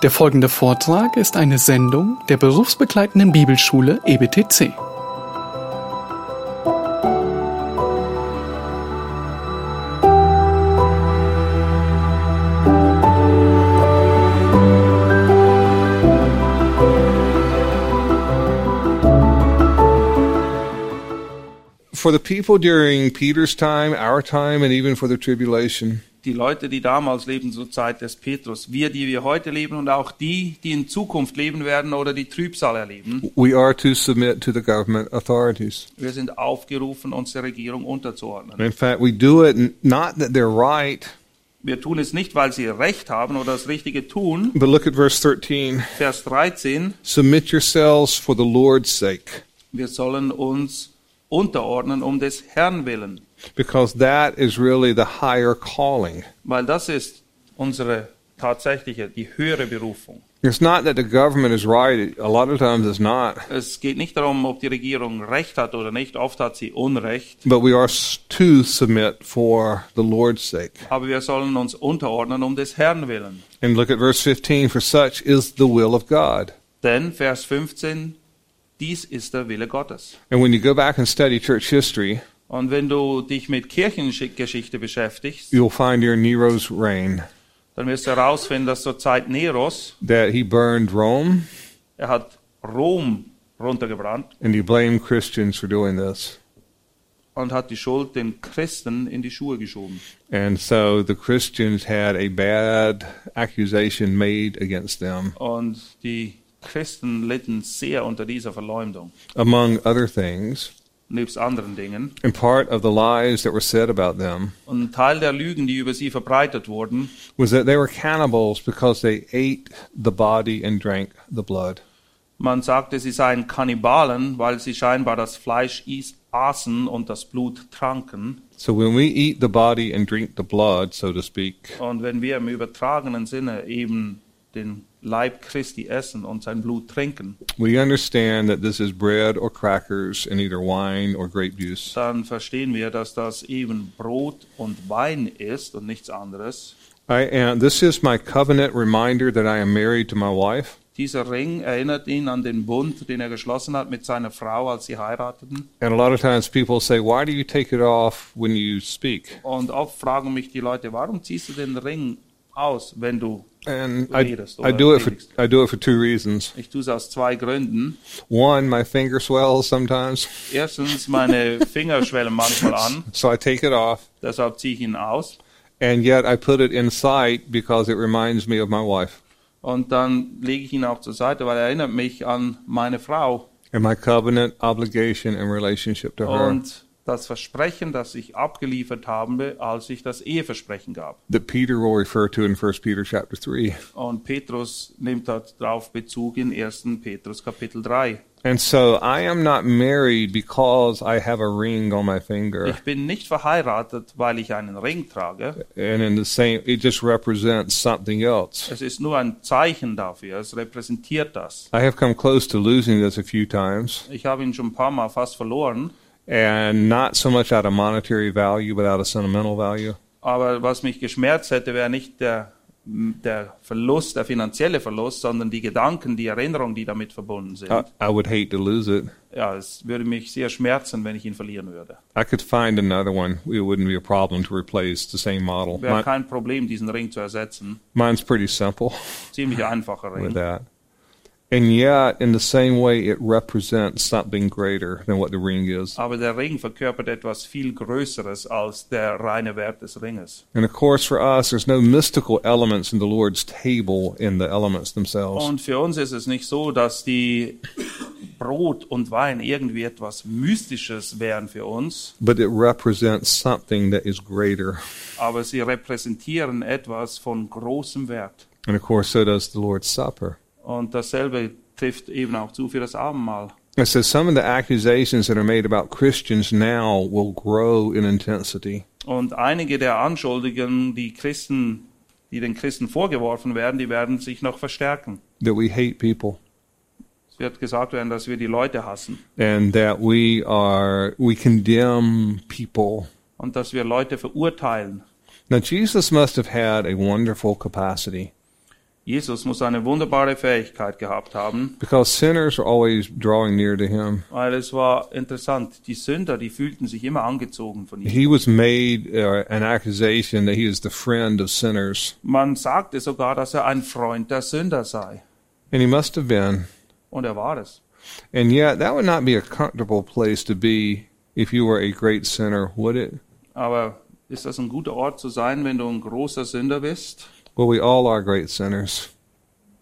Der folgende Vortrag ist eine Sendung der berufsbegleitenden Bibelschule EBTC. For the people during Peter's time, our time, and even for the tribulation, die Leute, die damals leben zur Zeit des Petrus, wir, die wir heute leben und auch die, die in Zukunft leben werden oder die Trübsal erleben, we are to submit to the government authorities. wir sind aufgerufen, uns der Regierung unterzuordnen. In fact, we do it not that they're right, Wir tun es nicht, weil sie Recht haben oder das Richtige tun. but look at verse 13. Vers 13, Submit yourselves for the Lord's sake, wir sollen uns unterordnen um des Herrn willen, because that is really the higher calling. weil das ist unsere tatsächliche, die höhere Berufung. It's not that the government is right, a lot of times it's not, Es geht nicht darum, ob die Regierung Recht hat oder nicht, oft hat sie Unrecht, but we are to submit for the Lord's sake. aber wir sollen uns unterordnen um des Herrn willen. And look at verse 15 for such is the will of God. Denn, Vers 15, dies ist der Wille Gottes. And when you go back and study church history, Und wenn du dich mit Kirchengeschichte beschäftigst, you'll find during Nero's reign dann wirst du herausfinden, dass zur Zeit Neros, that he burned Rome er hat Rom runtergebrannt and he blamed Christians for doing this. und hat die Schuld den Christen in die Schuhe geschoben. And so the Christians had a bad accusation made against them, Und die Christen litten sehr unter dieser Verleumdung, among other things. Nebst anderen Dingen. And part of the lies that were said about them Und ein Teil der Lügen, die über sie verbreitet wurden, was that they were cannibals because they ate the body and drank the blood. man sagte, sie seien Kannibalen, weil sie scheinbar das Fleisch aßen und das Blut tranken. So when we eat the body and drink the blood, so to speak, Und wenn wir im übertragenen Sinne eben den Leib Christi essen und sein Blut trinken, we understand that this is bread or crackers and either wine or grape juice. dann verstehen wir, dass das eben Brot und Wein ist und nichts anderes. I am, this is my covenant reminder that I am married to my wife. Dieser Ring erinnert ihn an den Bund, den er geschlossen hat mit seiner Frau, als sie heirateten. And a lot of times people say, Why do you take it off when you speak? Und oft fragen mich die Leute, warum ziehst du den Ring aus, wenn du And I, I do it for? I do it for two reasons. Ich tue es aus zwei Gründen. One, my finger swells sometimes, Erstens, meine Finger schwellen manchmal an, so I take it off. deshalb ziehe ich ihn aus. And yet I put it in sight because it reminds me of my wife Und dann lege ich ihn auch zur Seite, weil er erinnert mich an meine Frau and my covenant obligation and relationship to her und das Versprechen, das ich abgeliefert habe, als ich das Eheversprechen gab. that Peter will refer to in 1 Peter chapter 3. Und Petrus nimmt darauf Bezug in 1. Petrus Kapitel 3. And so I am not married because I have a ring on my finger. Ich bin nicht verheiratet, weil ich einen Ring trage. And in the same, it just represents something else. Es ist nur ein Zeichen dafür, es repräsentiert das. I have come close to losing this a few times, Ich habe ihn schon ein paar Mal fast verloren, and not so much out of monetary value, but out of sentimental value. aber was mich geschmerzt hätte, wäre nicht der, der Verlust, der finanzielle Verlust, sondern die Gedanken, die Erinnerungen, die damit verbunden sind. I, I would hate to lose it. Ja, es würde mich sehr schmerzen, wenn ich ihn verlieren würde. I could find another one. It wouldn't be a problem to replace the same model. Wäre kein Problem, diesen Ring zu ersetzen. mine's pretty simple Ziemlich einfacher with Ring. that. And yet, in the same way, it represents something greater than what the ring is. Aber der Ring verkörpert etwas viel Größeres als der reine Wert des Ringes. And of course, for us, there's no mystical elements in the Lord's table in the elements themselves. Und für uns ist es nicht so, dass die Brot und Wein irgendwie etwas Mystisches wären für uns, But it represents something that is greater. aber sie repräsentieren etwas von großem Wert. And of course, so does the Lord's Supper. Und dasselbe trifft eben auch zu für das Abendmahl. It says some of the accusations that are made about Christians now will grow in intensity. Und einige der Anschuldigungen, die Christen, die den Christen vorgeworfen werden, die werden sich noch verstärken. That we hate people Es wird gesagt werden, dass wir die Leute hassen and that we are we condemn people. und dass wir Leute verurteilen. Now Jesus must have had a wonderful capacity Jesus muss eine wunderbare Fähigkeit gehabt haben, because sinners are always drawing near to him. weil es war interessant. Die Sünder, die fühlten sich immer angezogen von ihm. He was made uh, an accusation that he is the friend of sinners, Man sagte sogar, dass er ein Freund der Sünder sei. and he must have been. Und er war es. And yet, that would not be a comfortable place to be if you were a great sinner, would it? Aber ist das ein guter Ort zu sein, wenn du ein großer Sünder bist? Well, we all are great sinners,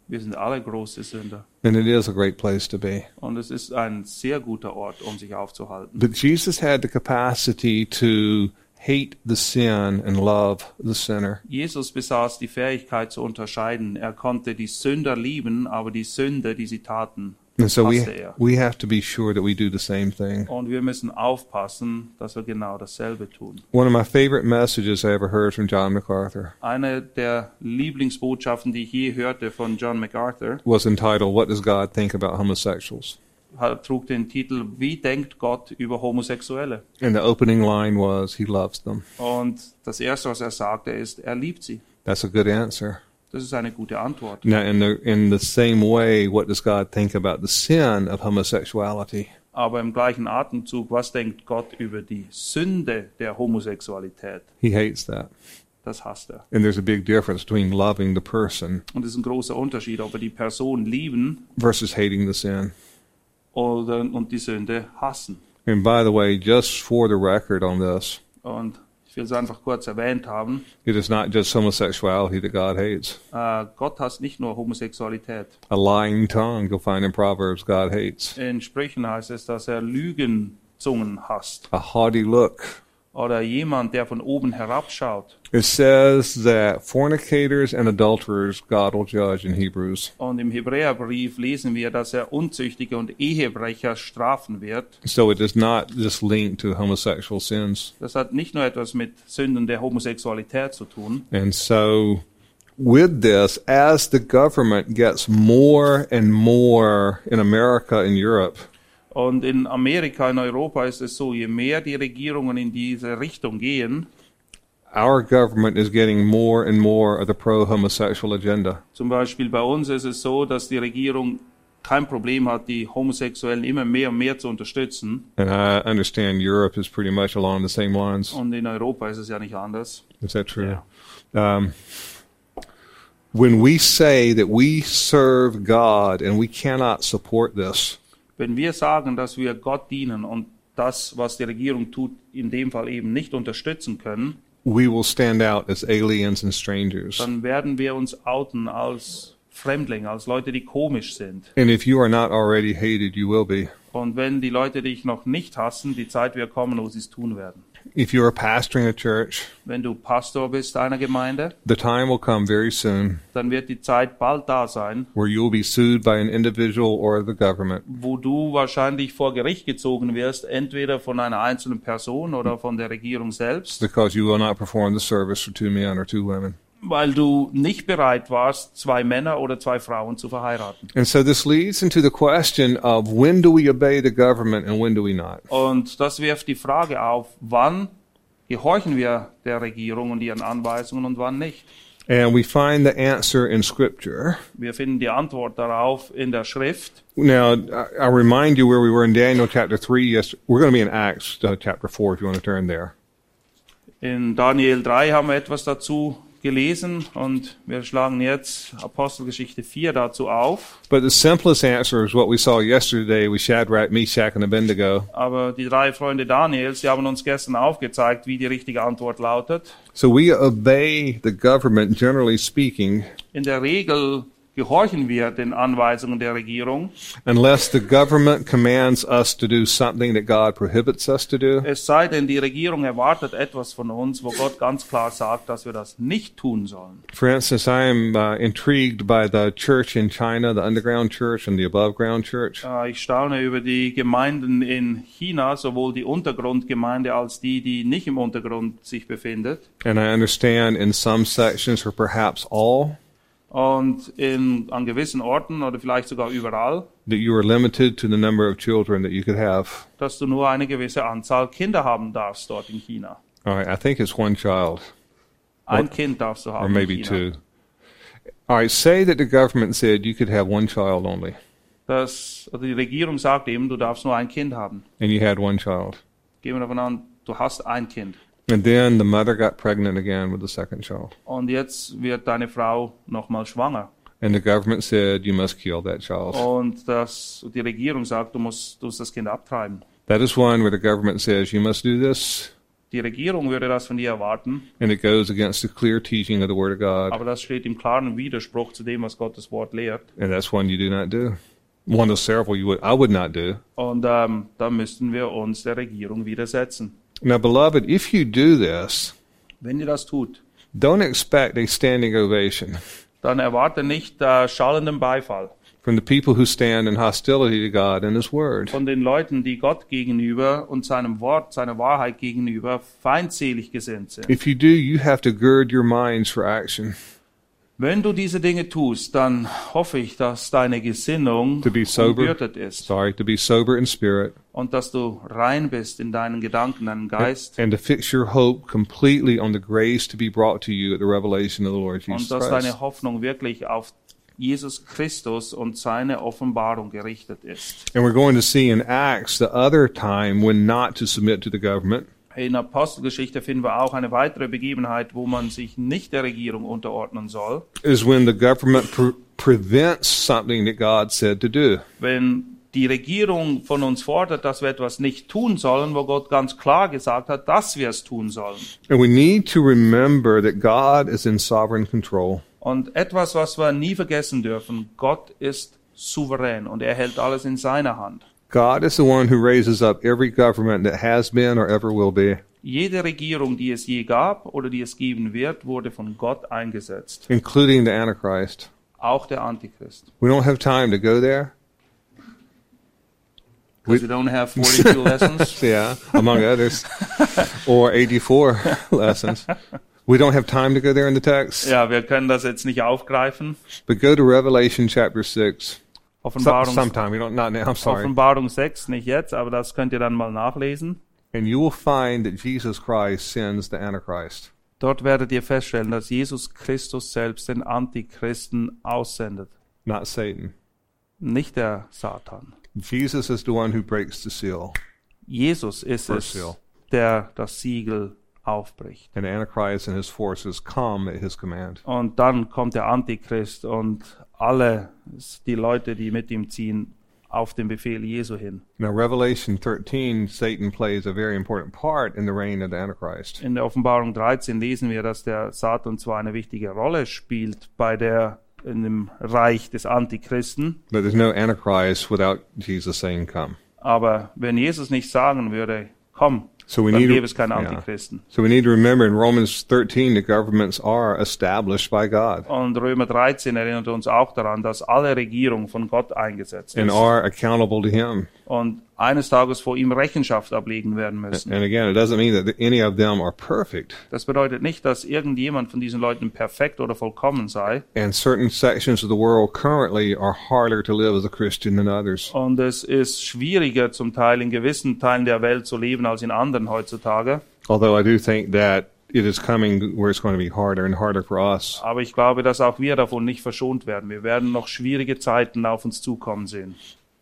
Wir sind alle große Sünder. and it is a great place to be. Und es ist ein sehr guter Ort, um sich aufzuhalten. But Jesus had the capacity to hate the sin and love the sinner. Jesus besaß die Fähigkeit zu unterscheiden. Er konnte die Sünder lieben, aber die Sünde, die sie taten, And so we, er. we have to be sure that we do the same thing. Und wir müssen aufpassen, dass wir genau dasselbe tun. One of my favorite messages I ever heard from John MacArthur Eine der Lieblingsbotschaften, die ich je hörte von John MacArthur, was entitled, What Does God Think About Homosexuals? hat- trug den Titel Wie denkt Gott über Homosexuelle? And the opening line was, He loves them. Und das Erste, was er sagte, ist, er liebt sie. That's a good answer. Das ist eine gute Antwort. Now, in the, in the same way, what does God think about the sin of homosexuality? Aber im gleichen Atemzug, was denkt Gott über die Sünde der Homosexualität? He hates that. Das hasst er. And there's a big difference between loving the person Und es ist ein großer Unterschied, ob wir die Person lieben versus hating the sin. oder und die Sünde hassen. And by the way, just for the record on this, Und will es einfach kurz erwähnt haben. it is not just homosexuality that God hates. Äh, Gott hasst nicht nur Homosexualität. A lying tongue, you'll find in Proverbs, God hates. In Sprüchen heißt es, dass er Lügenzungen hasst. A haughty look. Oder jemand, der von oben herabschaut. It says that fornicators and adulterers God will judge in Hebrews. Und im Hebräerbrief lesen wir, dass er Unzüchtige und Ehebrecher strafen wird. So it does not just link to homosexual sins. Das hat nicht nur etwas mit Sünden der Homosexualität zu tun. And so with this, as the government gets more and more in America and Europe, Und in Amerika, in Europa ist es so, je mehr die Regierungen in diese Richtung gehen, our government is getting more and more of the pro-homosexual agenda. zum Beispiel bei uns ist es so, dass die Regierung kein Problem hat, die Homosexuellen immer mehr und mehr zu unterstützen. And I understand Europe is pretty much along the same lines. Und in Europa ist es ja nicht anders. Is that true? Um, when we say that we serve God and we cannot support this, Wenn wir sagen, dass wir Gott dienen und das, was die Regierung tut, in dem Fall eben nicht unterstützen können, we will stand out as aliens and strangers. dann werden wir uns outen als Fremdlinge, als Leute, die komisch sind. And if you are not already hated, you will be. Und wenn die Leute dich noch nicht hassen, die Zeit wird kommen, wo sie es tun werden. If you are pastoring a church, Wenn du Pastor bist einer Gemeinde, the time will come very soon dann wird die Zeit bald da sein, where you will be sued by an individual or the government wo du wahrscheinlich vor Gericht gezogen wirst, entweder von einer einzelnen Person oder von der Regierung selbst, because you will not perform the service for two men or two women. Weil du nicht bereit warst, zwei Männer oder zwei Frauen zu verheiraten. And so this leads into the question of when do we obey the government and when do we not? Und das wirft die Frage auf, wann gehorchen wir der Regierung und ihren Anweisungen und wann nicht. And we find the answer in Scripture. Wir finden die Antwort darauf in der Schrift. Now, I- I'll remind you where we were in Daniel chapter 3. Yes, we're going to be in Acts uh, chapter 4 if you want to turn there. In Daniel 3 haben wir etwas dazu gelesen und wir schlagen jetzt Apostelgeschichte 4 dazu auf. But the simplest answer is what we saw yesterday with Shadrach, Meshach, and Abednego. Aber die drei Freunde Daniels, die haben uns gestern aufgezeigt, wie die richtige Antwort lautet. So we obey the government, generally speaking, In der Regel gehorchen wir den Anweisungen der Regierung, unless the government commands us to do something that God prohibits us to do. es sei denn, die Regierung erwartet etwas von uns, wo Gott ganz klar sagt, dass wir das nicht tun sollen. For instance, I am uh, intrigued by the church in China, the underground church and the above ground church. Äh, Ich staune über die Gemeinden in China, sowohl die Untergrundgemeinde als die, die nicht im Untergrund sich befindet. And I understand in some sections, or perhaps all, Und in, an gewissen Orten oder vielleicht sogar überall, that you are limited to the number of children that you could have. dass du nur eine gewisse Anzahl Kinder haben darfst dort in China. All right, I think it's one child, Ein Or- Kind darfst du haben. or in maybe China. two. All right, say that the government said you could have one child only, dass also die Regierung sagt eben, du darfst nur ein Kind haben. and you had one child. Gehen wir davon an, du hast ein Kind. And then the mother got pregnant again with the second child. Und jetzt wird deine Frau nochmal schwanger. And the government said you must kill that child. Und das, die Regierung sagt, du musst, du musst das Kind abtreiben. That is one where the government says you must do this, Die Regierung würde das von dir erwarten, and it goes against the clear teaching of the Word of God. aber das steht im klaren Widerspruch zu dem, was Gottes Wort lehrt. And that's one you do not do. One of several you would I would not do. Und ähm, da müssten wir uns der Regierung widersetzen. Now, beloved, if you do this, Wenn ihr das tut, don't expect a standing ovation dann erwarte nicht äh, schallenden Beifall from the people who stand in hostility to God and His Word. von den Leuten, die Gott gegenüber und seinem Wort, seiner Wahrheit gegenüber feindselig gesinnt sind. If you do, you have to gird your minds for action. Wenn du diese Dinge tust, dann hoffe ich, dass deine Gesinnung To be sober. umgürtet ist Sorry, to be sober in spirit und dass du rein bist in deinen Gedanken, deinem Geist and to fix your hope completely on the grace to be brought to you at the revelation of the Lord Jesus und dass Christ. deine Hoffnung wirklich auf Jesus Christus und seine Offenbarung gerichtet ist. And we're going to see in Acts the other time when not to submit to the government. In der Apostelgeschichte finden wir auch eine weitere Begebenheit, wo man sich nicht der Regierung unterordnen soll, is when the government pre- prevents something that God said to do. wenn die Regierung von uns fordert, dass wir etwas nicht tun sollen, wo Gott ganz klar gesagt hat, dass wir es tun sollen. And we need to remember that God is in sovereign control. Und etwas, was wir nie vergessen dürfen, Gott ist souverän und er hält alles in seiner Hand. God is the one who raises up every government that has been or ever will be, Jede Regierung, die es je gab oder die es geben wird, wurde von Gott eingesetzt. including the Antichrist. Auch der Antichrist. We don't have time to go there. Because we don't have 42 lessons. Yeah, among others, or 84 lessons. We don't have time to go there in the text. Ja, wir können das jetzt nicht aufgreifen. But go to Revelation chapter 6. Offenbarung, sometime. We don't, not now. I'm sorry. Offenbarung 6, nicht jetzt, aber das könnt ihr dann mal nachlesen. And you will find that Jesus Christ sends the Antichrist. Dort werdet ihr feststellen, dass Jesus Christus selbst den Antichristen aussendet, not Satan. nicht der Satan. Jesus is the one who breaks the seal, Jesus ist First es, seal. der das Siegel aufbricht. and Antichrist and his forces come at his command. Und dann kommt der Antichrist und alle die Leute, die mit ihm ziehen, auf den Befehl Jesu hin. Now, Revelation 13, Satan plays a very important part in the reign of the Antichrist. In der Offenbarung 13 lesen wir, dass der Satan zwar eine wichtige Rolle spielt bei der in dem Reich des Antichristen, But there's no Antichrist without Jesus saying, Come. aber wenn Jesus nicht sagen würde, komm, So we dann need, gäbe es keine yeah. So we need to remember in Romans 13, the governments are established by God Und Römer 13 erinnert uns auch daran, dass alle Regierung von Gott eingesetzt and ist are accountable to Him. Und eines Tages vor ihm Rechenschaft ablegen werden müssen. And again, it doesn't mean that any of them are perfect. Das bedeutet nicht, dass irgendjemand von diesen Leuten perfekt oder vollkommen sei. And certain sections of the world currently are harder to live as a Christian than others. Und es ist schwieriger zum Teil in gewissen Teilen der Welt zu leben als in anderen heutzutage. Although I do think that it is coming where it's going to be harder and harder for us. Aber ich glaube, dass auch wir davon nicht verschont werden. Wir werden noch schwierige Zeiten auf uns zukommen sehen.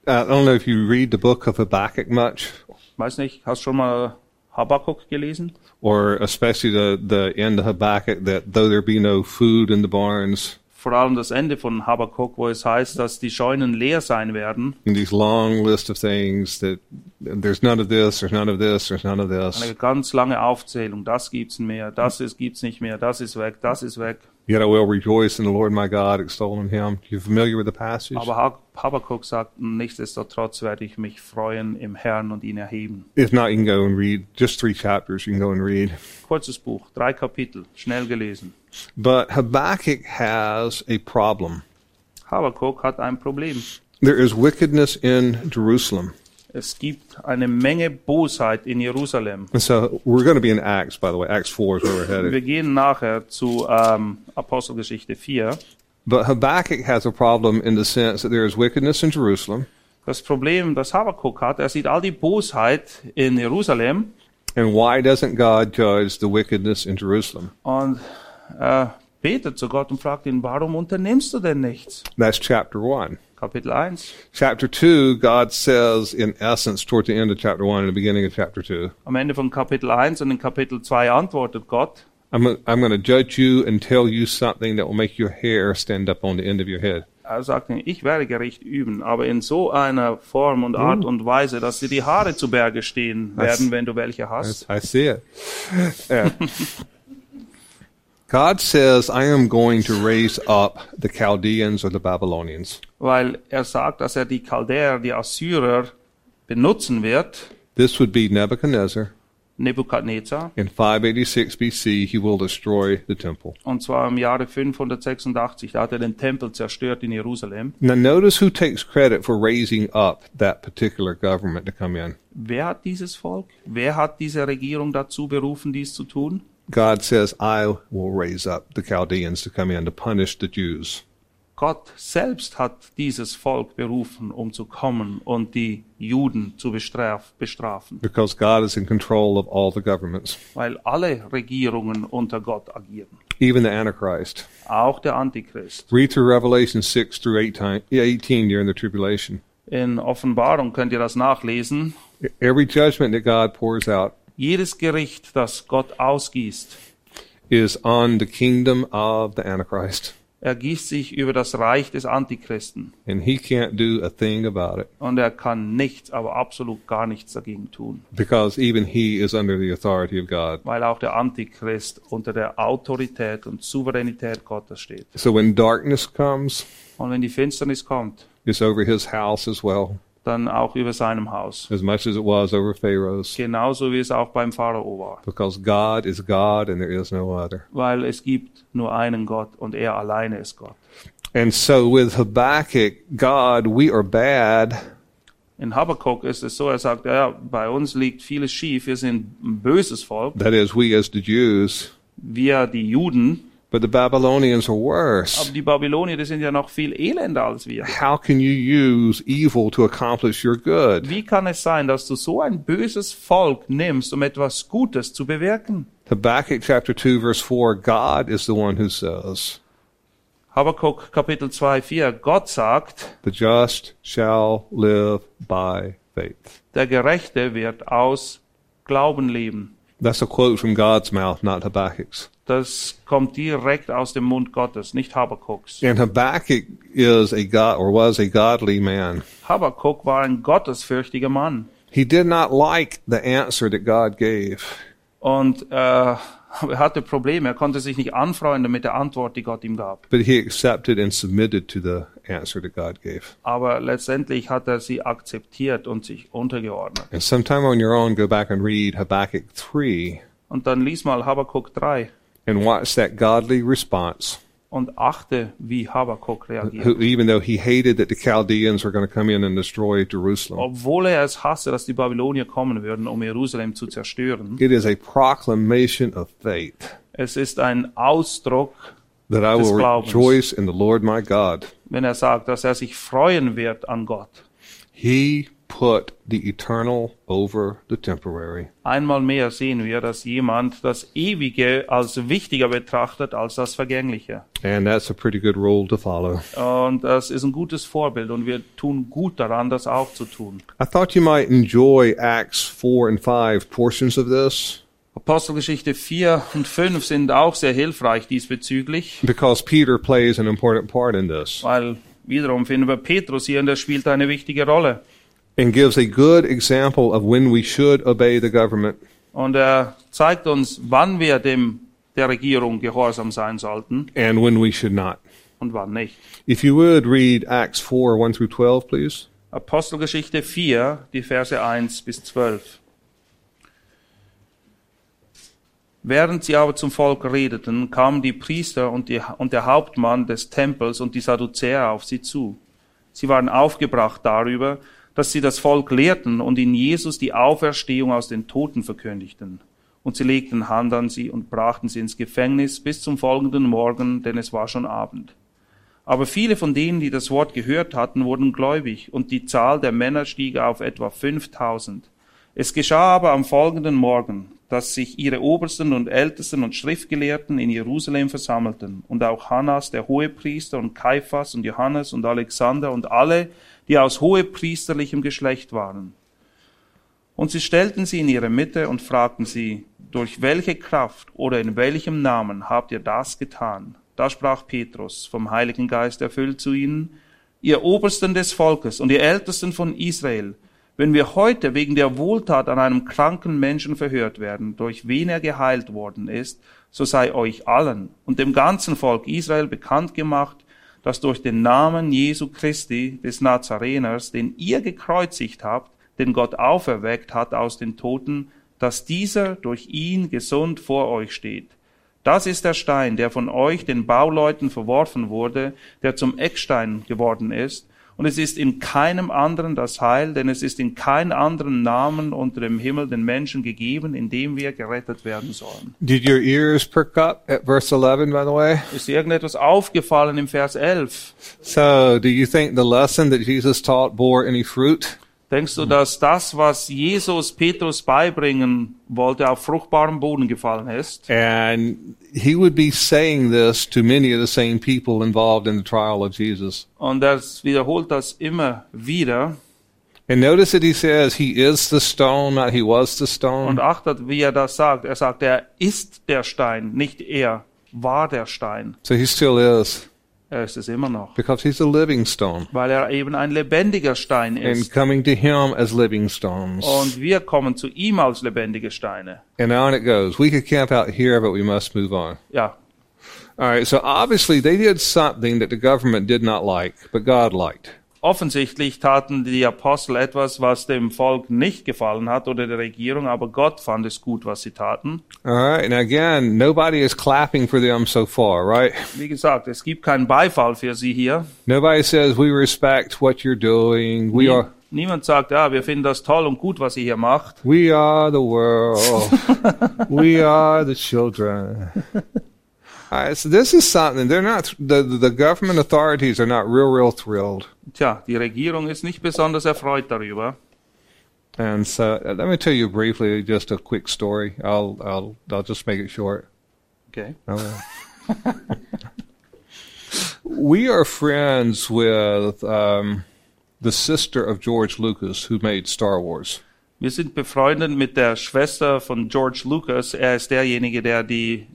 Uh, I don't know if you read the book of Habakkuk much, Weiß nicht, hast du schon mal Habakkuk gelesen? or especially the, the end of Habakkuk that though there be no food in the barns, Vor allem das Ende von Habakkuk, wo es heißt, dass die Scheunen leer sein werden. and these long list of things that there's none of this, there's none of this, there's none of this. Eine ganz lange Aufzählung. Das gibt's mehr, das ist, gibt's nicht mehr, das ist weg, das ist weg. Yet I will rejoice in the Lord my God, extol in him. You familiar with the passage? Aber Ha- Habakkuk sagt, nichtsdestotrotz werde ich mich freuen im Herrn und ihn erheben. If not, you can go and read just three chapters. You can go and read. Kurzes Buch, drei Kapitel, schnell gelesen. But Habakkuk has a problem. Habakkuk hat ein Problem. There is wickedness in Jerusalem. Es gibt eine Menge Bosheit in Jerusalem. And so we're going to be in Acts, by the way. Acts 4 is where we're headed. Wir gehen nachher zu ähm, Apostelgeschichte 4. But Habakkuk has a problem in the sense that there is wickedness in Jerusalem. Das Problem, das Habakkuk hat, er sieht all die Bosheit in Jerusalem And why doesn't God judge the wickedness in Jerusalem? und äh, betet zu Gott und fragt ihn, warum unternimmst du denn nichts? That's chapter 1. Kapitel 1. Chapter 2, God says, in essence, toward the end of chapter 1 and the beginning of chapter 2, Am Ende von Kapitel 1 und in Kapitel 2 antwortet Gott, I'm, I'm going to judge you and tell you something that will make your hair stand up on the end of your head. er sagt, ich werde Gericht üben, aber in so einer Form und Art und Weise, dass dir die Haare zu Berge stehen werden, wenn du welche hast. I see it. Yeah. God says, I am going to raise up the Chaldeans or the Babylonians. Weil er sagt, dass er die Chaldäer, die Assyrer benutzen wird, This would be Nebuchadnezzar. Nebukadnezar, In 586 BC, he will destroy the temple. und zwar im Jahre 586, da hat er den Tempel zerstört in Jerusalem. Now, notice who takes credit for raising up that particular government to come in. Wer hat dieses Volk? Wer hat diese Regierung dazu berufen, dies zu tun? God says, I will raise up the Chaldeans to come in to punish the Jews. Gott selbst hat dieses Volk berufen, um zu kommen und die Juden zu bestraf bestrafen, Because God is in control of all the governments, weil alle Regierungen unter Gott agieren, even the Antichrist. auch der Antichrist. Read through Revelation 6 through 18, 18 during the tribulation. In Offenbarung könnt ihr das nachlesen. Every judgment that God pours out Jedes Gericht, das Gott ausgießt, is on the kingdom of the Antichrist, ergießt sich über das Reich des Antichristen. and he can't do a thing about it Und er kann nichts, aber absolut gar nichts dagegen tun, because even he is under the authority of God. weil auch der Antichrist unter der Autorität und Souveränität Gottes steht. So when darkness comes, Und wenn die Finsternis kommt, it's over his house as well, dann auch über seinem Haus. as much as it was over Pharaoh's, Genauso wie es auch beim Pharao war. because God is God and there is no other. Weil es gibt nur einen Gott und er alleine ist Gott. And so with Habakkuk, God, we are bad, In Habakkuk ist es so, er sagt, ja, bei uns liegt vieles schief, wir sind ein böses Volk, that is, we as the Jews, wir die Juden, but the Babylonians are worse. aber die Babylonier, die sind ja noch viel elender als wir. How can you use evil to accomplish your good? Wie kann es sein, dass du so ein böses Volk nimmst, um etwas Gutes zu bewirken? Habakkuk chapter 2 verse 4, God is the one who says, Habakkuk Kapitel 2, 4, Gott sagt, the just shall live by faith. der Gerechte wird aus Glauben leben. That's a quote from God's mouth, not Habakkuk's. Das kommt direkt aus dem Mund Gottes, nicht Habakkuks. And Habakkuk is a God or was a godly man. Habakkuk war ein gottesfürchtiger Mann. He did not like the answer that God gave. Und äh, er hatte Probleme. Er konnte sich nicht anfreunden mit der Antwort, die Gott ihm gab. But he accepted and submitted to the answer that God gave. Aber letztendlich hat er sie akzeptiert und sich untergeordnet. And sometime on your own, go back and read Habakkuk 3 Und dann lies mal Habakkuk 3 and watch that godly response. und achte, wie Habakkuk reagiert. Who, even though he hated that the Chaldeans were going to come in and destroy Jerusalem, Obwohl er es hasste, dass die Babylonier kommen würden, um Jerusalem zu zerstören. it is a proclamation of faith Es ist ein Ausdruck, that I will rejoice in the Lord my God. wenn er sagt, dass er sich freuen wird an Gott. He put the eternal over the temporary. Einmal mehr sehen wir, dass jemand das Ewige als wichtiger betrachtet als das Vergängliche. And that's a pretty good rule to follow. Und das ist ein gutes Vorbild und wir tun gut daran, das auch zu tun. I thought you might enjoy Acts 4 and 5 portions of this Apostelgeschichte 4 und 5 sind auch sehr hilfreich diesbezüglich, because Peter plays an important part in this weil wiederum finden wir Petrus hier und der spielt eine wichtige Rolle. And gives a good example of when we should obey the government Und er zeigt uns, wann wir dem der Regierung gehorsam sein sollten and when we should not. und wann nicht. If you would read Acts 4 1 through 12, please. Apostelgeschichte 4, die Verse 1 bis 12. Während sie aber zum Volk redeten, kamen die Priester und, die, und der Hauptmann des Tempels und die Sadduzäer auf sie zu. Sie waren aufgebracht darüber, dass sie das Volk lehrten und in Jesus die Auferstehung aus den Toten verkündigten. Und sie legten Hand an sie und brachten sie ins Gefängnis bis zum folgenden Morgen, denn es war schon Abend. Aber viele von denen, die das Wort gehört hatten, wurden gläubig, und die Zahl der Männer stieg auf etwa 5000. Es geschah aber am folgenden Morgen, dass sich ihre Obersten und Ältesten und Schriftgelehrten in Jerusalem versammelten, und auch Hannas, der Hohepriester, und Kaiphas und Johannes und Alexander und alle, die aus hohepriesterlichem Geschlecht waren. Und sie stellten sie in ihre Mitte und fragten sie, durch welche Kraft oder in welchem Namen habt ihr das getan? Da sprach Petrus, vom Heiligen Geist erfüllt zu ihnen, ihr Obersten des Volkes und ihr Ältesten von Israel, wenn wir heute wegen der Wohltat an einem kranken Menschen verhört werden, durch wen er geheilt worden ist, so sei euch allen und dem ganzen Volk Israel bekannt gemacht, dass durch den Namen Jesu Christi des Nazareners, den ihr gekreuzigt habt, den Gott auferweckt hat aus den Toten, dass dieser durch ihn gesund vor euch steht. Das ist der Stein, der von euch, den Bauleuten, verworfen wurde, der zum Eckstein geworden ist, und es ist in keinem anderen das Heil, denn es ist in keinem anderen Namen unter dem Himmel den Menschen gegeben, in dem wir gerettet werden sollen. Did your ears perk up at verse 11, by the way? Ist irgendetwas aufgefallen im Vers 11? So, do you think the lesson that Jesus taught bore any fruit? Denkst du, dass das, was Jesus Petrus beibringen wollte, auf fruchtbarem Boden gefallen ist? And he would be saying this to many of the same people involved in the trial of Jesus. Und er wiederholt das immer wieder. And notice that he says he is the stone, not he was the Und stone. achtet, wie er das sagt. Er sagt, er ist der Stein, nicht er war der Stein. So he still is, Er ist es immer noch. because he's a living stone. Weil er eben ein lebendiger Stein And ist. coming to him as living stones. Und wir kommen zu ihm als lebendige Steine. And on it goes. We could camp out here, but we must move on. Ja, All right, so obviously they did something that the government did not like, but God liked. Offensichtlich taten die Apostel etwas, was dem Volk nicht gefallen hat oder der Regierung, aber Gott fand es gut, was sie taten. All right, and again, nobody is clapping for them so far, right? Wie gesagt, es gibt keinen Beifall für sie hier. Nobody says we respect what you're doing. We are Niemand sagt, ja, wir finden das toll und gut, was ihr hier macht. we are the world. we are the children. Right, so this is something they're not the the government authorities are not real real thrilled. Tja, die Regierung ist nicht besonders erfreut darüber. And so uh, let me tell you briefly just a quick story. I'll I'll I'll just make it short. Okay. I will. we are friends with um, the sister of George Lucas, who made Star Wars. Wir sind befreundet mit der Schwester von George Lucas. Er ist derjenige, der die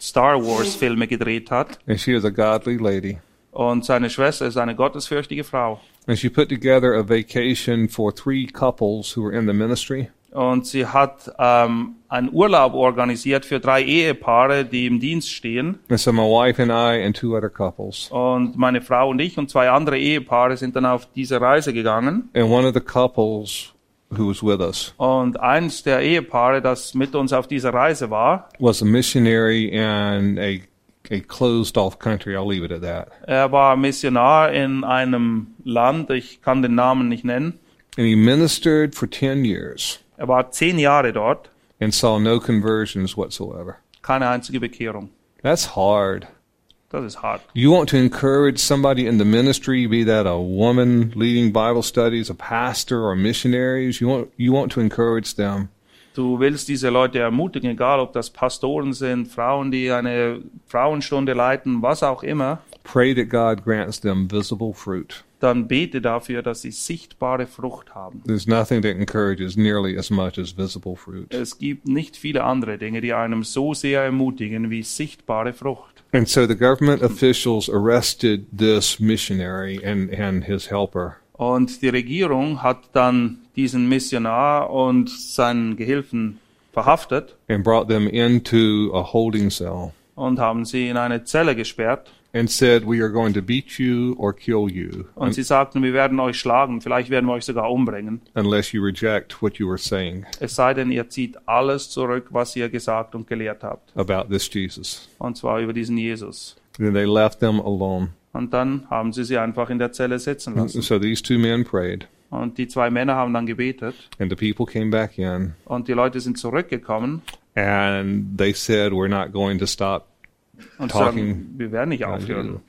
Star Wars Filme gedreht hat. And she is a godly lady. Und seine Schwester ist eine gottesfürchtige Frau. And she put together a vacation for three couples who were in the ministry. Und sie hat ähm, einen Urlaub organisiert für drei Ehepaare, die im Dienst stehen. And so my wife and I and two other couples. Und meine Frau und ich und zwei andere Ehepaare sind dann auf diese Reise gegangen. And one of the couples who was with us Und eins der Ehepaare, das mit uns auf dieser Reise war, was a missionary in a a closed off country. I'll leave it at that. er war Missionar in einem Land, ich kann den Namen nicht nennen. And he ministered for 10 years Er war zehn Jahre dort, and saw no conversions whatsoever. keine einzige Bekehrung. That's hard. Das ist hart. You want to encourage somebody in the ministry, be that a woman leading Bible studies, a pastor, or missionaries. You want you want to encourage them. Du willst diese Leute ermutigen, egal ob das Pastoren sind, Frauen, die eine Frauenstunde leiten, was auch immer, Pray that God grants them visible fruit. dann bete dafür, dass sie sichtbare Frucht haben. There's nothing that encourages nearly as much as visible fruit. Es gibt nicht viele andere Dinge, die einem so sehr ermutigen wie sichtbare Frucht. And so the government officials arrested this missionary and, and his helper. Und die Regierung hat dann diesen Missionar und seinen Gehilfen verhaftet and brought them into a holding cell und haben sie in eine Zelle gesperrt. And said, We are going to beat you or kill you Und sie sagten, wir werden euch schlagen, vielleicht werden wir euch sogar umbringen. unless you reject what you were saying Es sei denn, ihr zieht alles zurück, was ihr gesagt und gelehrt habt. about this Jesus. Und zwar über diesen Jesus. Then they left them alone. Und dann haben sie sie einfach in der Zelle sitzen lassen. So these two men prayed, Und die zwei Männer haben dann gebetet. and the people came back in, Und die Leute sind zurückgekommen and they said, We're not going to stop und Talking. sagen, wir werden nicht aufhören.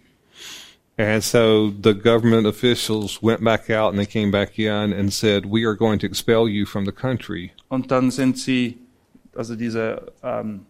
And so the government officials went back out and they came back in and said, We are going to expel you from the country. Und dann sind sie, also diese, ähm,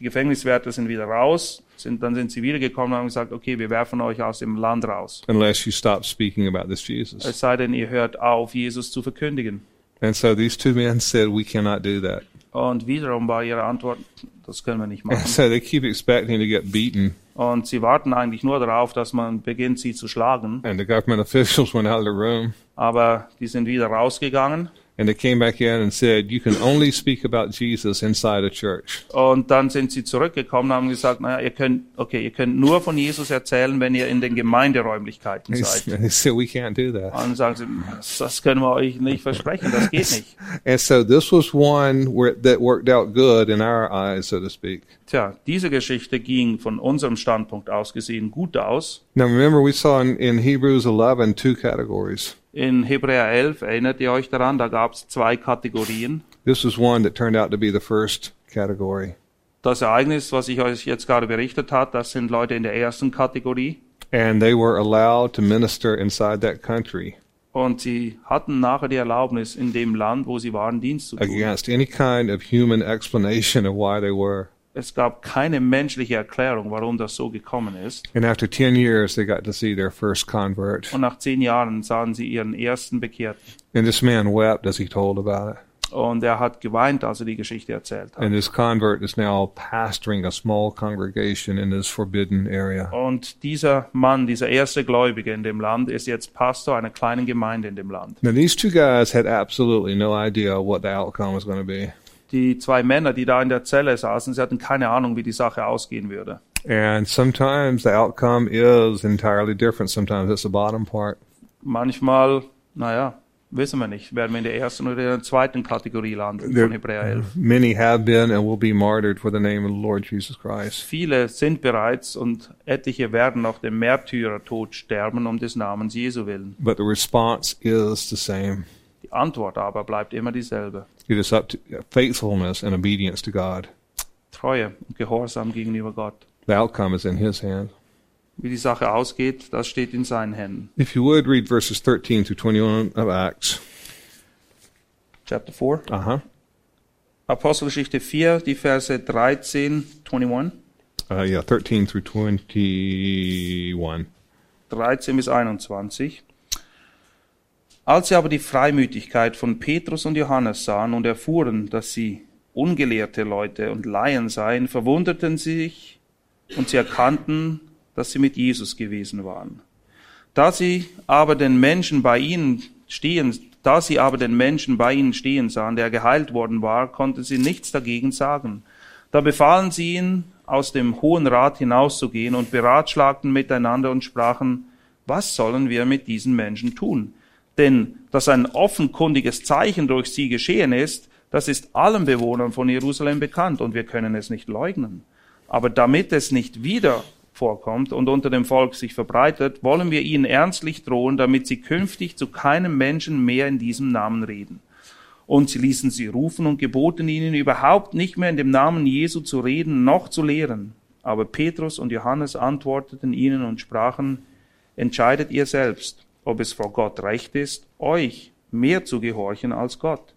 die Gefängniswärter sind wieder raus, sind, dann sind sie wiedergekommen und haben gesagt, okay, wir werfen euch aus dem Land raus. unless you stop speaking about this Jesus. Es sei denn, ihr hört auf, Jesus zu verkündigen. And so these two men said, We cannot do that. Und wiederum war ihre Antwort, das können wir nicht machen. so they keep expecting to get beaten. Und sie warten eigentlich nur darauf, dass man beginnt, sie zu schlagen. And the government officials went out of the room Aber die sind wieder rausgegangen. And they came back in and said, You can only speak about Jesus inside a church. Und dann sind sie zurückgekommen und haben gesagt, naja, ihr könnt, okay, ihr könnt nur von Jesus erzählen, wenn ihr in den Gemeinderäumlichkeiten And seid. they said, We can't do that. Und sagen sie, das, das können wir euch nicht versprechen, das geht nicht. And so this was one where that worked out good in our eyes, so to speak. Tja, diese Geschichte ging von unserem Standpunkt aus gesehen gut aus. Now remember, we saw in, in Hebrews 11 two categories. In Hebräer 11, erinnert ihr euch daran, da gab es zwei Kategorien. This was one that turned out to be the first category. Das Ereignis, was ich euch jetzt gerade berichtet habe, das sind Leute in der ersten Kategorie. And they were allowed to minister inside that country Und sie hatten nachher die Erlaubnis, in dem Land, wo sie waren, Dienst zu tun. against any kind of human explanation of why they were. Es gab keine menschliche Erklärung, warum das so gekommen ist. And after 10 years, they got to see their first convert. Und nach zehn Jahren sahen sie ihren ersten Bekehrten. And this man wept as he told about it. Und er hat geweint, als er die Geschichte erzählt hat. And this convert is now pastoring a small congregation in this forbidden area. Und dieser Mann, dieser erste Gläubige in dem Land, ist jetzt Pastor einer kleinen Gemeinde in dem Land. Now, these two guys had absolutely no idea what the outcome was going to be. Die zwei Männer, die da in der Zelle saßen, sie hatten keine Ahnung, wie die Sache ausgehen würde. And sometimes the outcome is entirely different. Sometimes it's the bottom part. Manchmal, naja, wissen wir nicht, werden wir in der ersten oder in der zweiten Kategorie landen There- von Hebräer 11. Many have been and will be martyred for the name of the Lord Jesus Christ. Viele sind bereits und etliche werden noch den Märtyrertod sterben um des Namens Jesu willen. But the response is the same. Die Antwort aber bleibt immer dieselbe. It is up to faithfulness and obedience to God. Treue und Gehorsam gegenüber Gott. The outcome is in His hand. Wie die Sache ausgeht, das steht in seinen Händen. If you would read verses 13 to 21 of Acts. Chapter 4. Uh huh. Apostelgeschichte 4, die Verse 13, 21. Uh, yeah, 13 through 21. 13 bis 21. Als sie aber die Freimütigkeit von Petrus und Johannes sahen und erfuhren, dass sie ungelehrte Leute und Laien seien, verwunderten sie sich und sie erkannten, dass sie mit Jesus gewesen waren. Da sie aber den Menschen bei ihnen stehen, da sie aber den Menschen bei ihnen stehen sahen, der geheilt worden war, konnten sie nichts dagegen sagen. Da befahlen sie ihn, aus dem Hohen Rat hinauszugehen und beratschlagten miteinander und sprachen, was sollen wir mit diesen Menschen tun? Denn dass ein offenkundiges Zeichen durch sie geschehen ist, das ist allen Bewohnern von Jerusalem bekannt und wir können es nicht leugnen. Aber damit es nicht wieder vorkommt und unter dem Volk sich verbreitet, wollen wir ihnen ernstlich drohen, damit sie künftig zu keinem Menschen mehr in diesem Namen reden. Und sie ließen sie rufen und geboten ihnen überhaupt nicht mehr in dem Namen Jesu zu reden, noch zu lehren. Aber Petrus und Johannes antworteten ihnen und sprachen, entscheidet ihr selbst, ob es vor Gott recht ist, euch mehr zu gehorchen als Gott.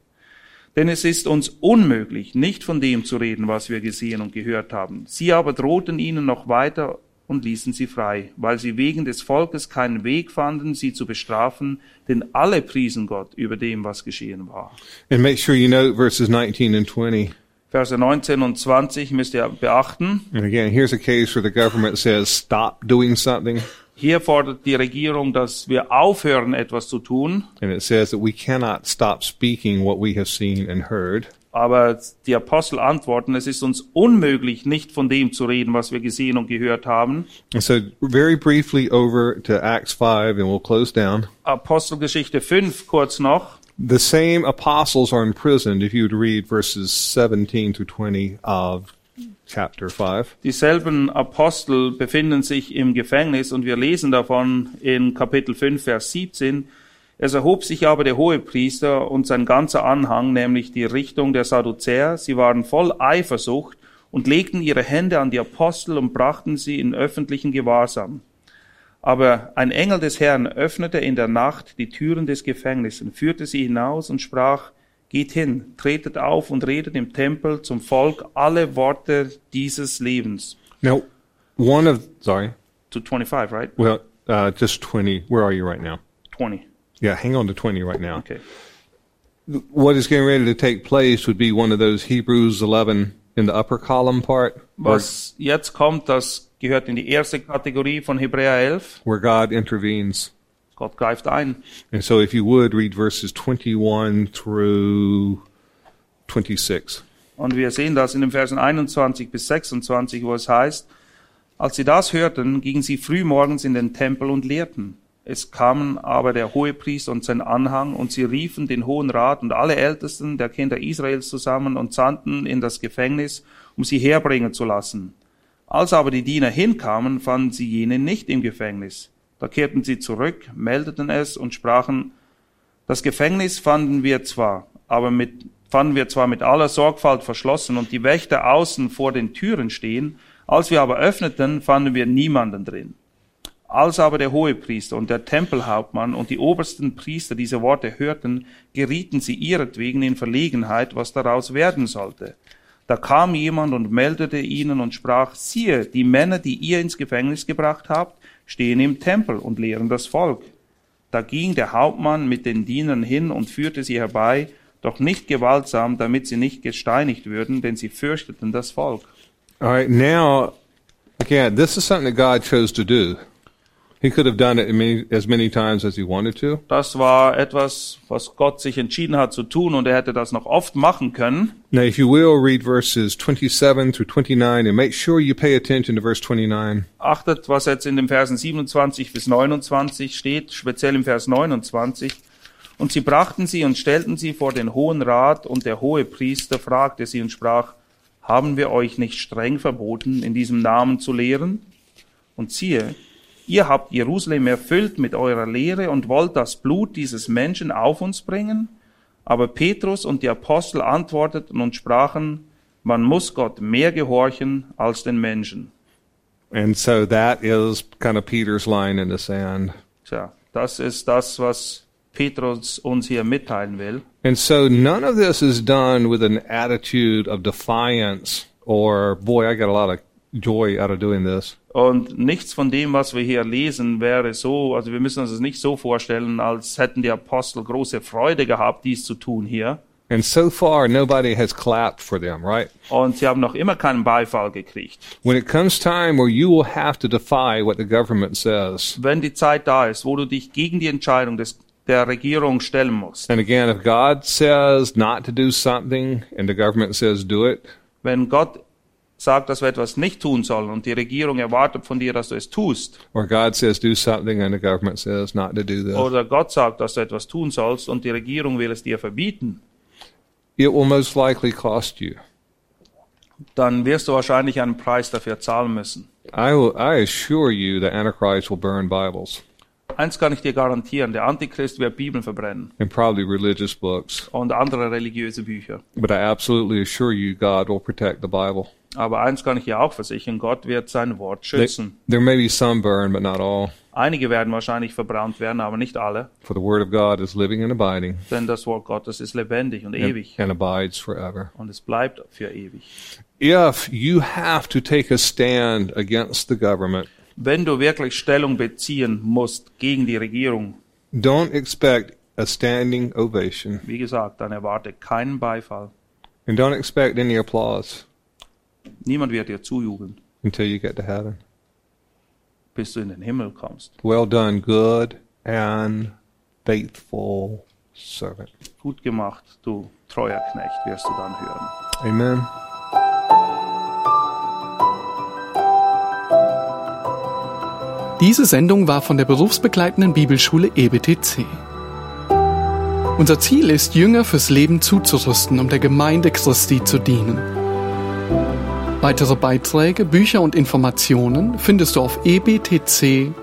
Denn es ist uns unmöglich, nicht von dem zu reden, was wir gesehen und gehört haben. Sie aber drohten ihnen noch weiter und ließen sie frei, weil sie wegen des Volkes keinen Weg fanden, sie zu bestrafen, denn alle priesen Gott über dem, was geschehen war. And make sure you note verses 19 and 20. Verse 19 und 20 müsst ihr beachten. And again, here's a case where the government says, stop doing something. Hier fordert die Regierung, dass wir aufhören, etwas zu tun. And it says that we cannot stop speaking what we have seen and heard. Aber die Apostel antworten, es ist uns unmöglich, nicht von dem zu reden, was wir gesehen und gehört haben. And so, very briefly over to Acts 5, and we'll close down. Apostelgeschichte 5 kurz noch. The same apostles are imprisoned if you would read verses 17 to 20 of chapter 5. Dieselben Apostel befinden sich im Gefängnis und wir lesen davon in Kapitel 5, Vers 17. Es erhob sich aber der Hohepriester und sein ganzer Anhang, nämlich die Richtung der Sadduzäer. Sie waren voll Eifersucht und legten ihre Hände an die Apostel und brachten sie in öffentlichen Gewahrsam. Aber ein Engel des Herrn öffnete in der Nacht die Türen des Gefängnisses, führte sie hinaus und sprach, Geht hin, tretet auf und redet im Tempel zum Volk alle Worte dieses Lebens. Now, one of sorry, To 25, right? well, uh, just twenty. Where are you right now? 20. Yeah, hang on to twenty right now. Okay. What is getting ready to take place would be one of those Hebrews eleven in the upper column part, Was jetzt kommt, das gehört in die erste Kategorie von Hebräer 11. where God intervenes. Gott greift ein. And so, if you would read verses twenty-one through twenty-six. Und wir sehen das in den Versen 21 bis 26, wo es heißt, als sie das hörten, gingen sie frühmorgens in den Tempel und lehrten. Es kamen aber der Hohepriester und sein Anhang, und sie riefen den Hohen Rat und alle Ältesten der Kinder Israels zusammen und sandten in das Gefängnis, um sie herbringen zu lassen. Als aber die Diener hinkamen, fanden sie jene nicht im Gefängnis. Da kehrten sie zurück, meldeten es und sprachen, das Gefängnis fanden wir zwar, aber mit, fanden wir zwar mit aller Sorgfalt verschlossen und die Wächter außen vor den Türen stehen, als wir aber öffneten, fanden wir niemanden drin. Als aber der Hohepriester und der Tempelhauptmann und die obersten Priester diese Worte hörten, gerieten sie ihretwegen in Verlegenheit, was daraus werden sollte. Da kam jemand und meldete ihnen und sprach, siehe, die Männer, die ihr ins Gefängnis gebracht habt, stehen im Tempel und lehren das Volk. Da ging der Hauptmann mit den Dienern hin und führte sie herbei, doch nicht gewaltsam, damit sie nicht gesteinigt würden, denn sie fürchteten das Volk. All right, now, again, this is something that God chose to do. He could have done it many, as many times as he wanted to, Das war etwas, was Gott sich entschieden hat zu tun und er hätte das noch oft machen können. Now, if you will, read verses 27 through 29 and make sure you pay attention to verse 29. Achtet, was jetzt in den Versen 27 bis 29 steht, speziell im Vers 29. Und sie brachten sie und stellten sie vor den Hohen Rat und der hohe Priester fragte sie und sprach, haben wir euch nicht streng verboten, in diesem Namen zu lehren? Und siehe, ihr habt Jerusalem erfüllt mit eurer Lehre und wollt das Blut dieses Menschen auf uns bringen? Aber Petrus und die Apostel antworteten und sprachen, man muss Gott mehr gehorchen als den Menschen. And so that is kind of Peter's line in the sand. Tja, das ist das, was Petrus uns hier mitteilen will. And so none of this is done with an attitude of defiance or, boy, I got a lot of joy out of doing this. Und nichts von dem, was wir hier lesen, wäre so, also wir müssen uns das nicht so vorstellen, als hätten die Apostel große Freude gehabt, dies zu tun hier. And so far, nobody has clapped for them, right? Und sie haben noch immer keinen Beifall gekriegt. When it comes time where you will have to defy what the government says, Wenn die Zeit da ist, wo du dich gegen die Entscheidung des, der Regierung stellen musst, and again, if God says not to do something and the government says do it, wenn Gott sagt, dass wir etwas nicht tun sollen und die Regierung erwartet von dir, dass du es tust, or God says do something and the government says not to do this, oder Gott sagt, dass du etwas tun sollst und die Regierung will es dir verbieten, it will most likely cost you. dann wirst du wahrscheinlich einen Preis dafür zahlen müssen. I will, I assure you that Antichrist will burn Bibles Eins kann ich dir garantieren, der Antichrist wird Bibeln verbrennen and probably religious books. und andere religiöse Bücher. But I absolutely assure you God will protect the Bible. Aber eins kann ich dir auch versichern, Gott wird sein Wort schützen. there may be some burned, but not all. Einige werden wahrscheinlich verbrannt werden, aber nicht alle, For the word of God is living and abiding denn das Wort Gottes ist lebendig und and, ewig and abides forever. und es bleibt für ewig. If you have to take a stand against the government, Wenn du wirklich Stellung beziehen musst gegen die Regierung, don't expect a standing ovation wie gesagt, dann erwarte keinen Beifall. and don't expect any applause Niemand wird dir zujubeln, until you get to heaven. bis du in den Himmel kommst. Well done, good and faithful servant. Gut gemacht, du treuer Knecht, wirst du dann hören. Amen. Diese Sendung war von der berufsbegleitenden Bibelschule EBTC. Unser Ziel ist, Jünger fürs Leben zuzurüsten, um der Gemeinde Christi zu dienen. Weitere Beiträge, Bücher und Informationen findest du auf ebtc.org.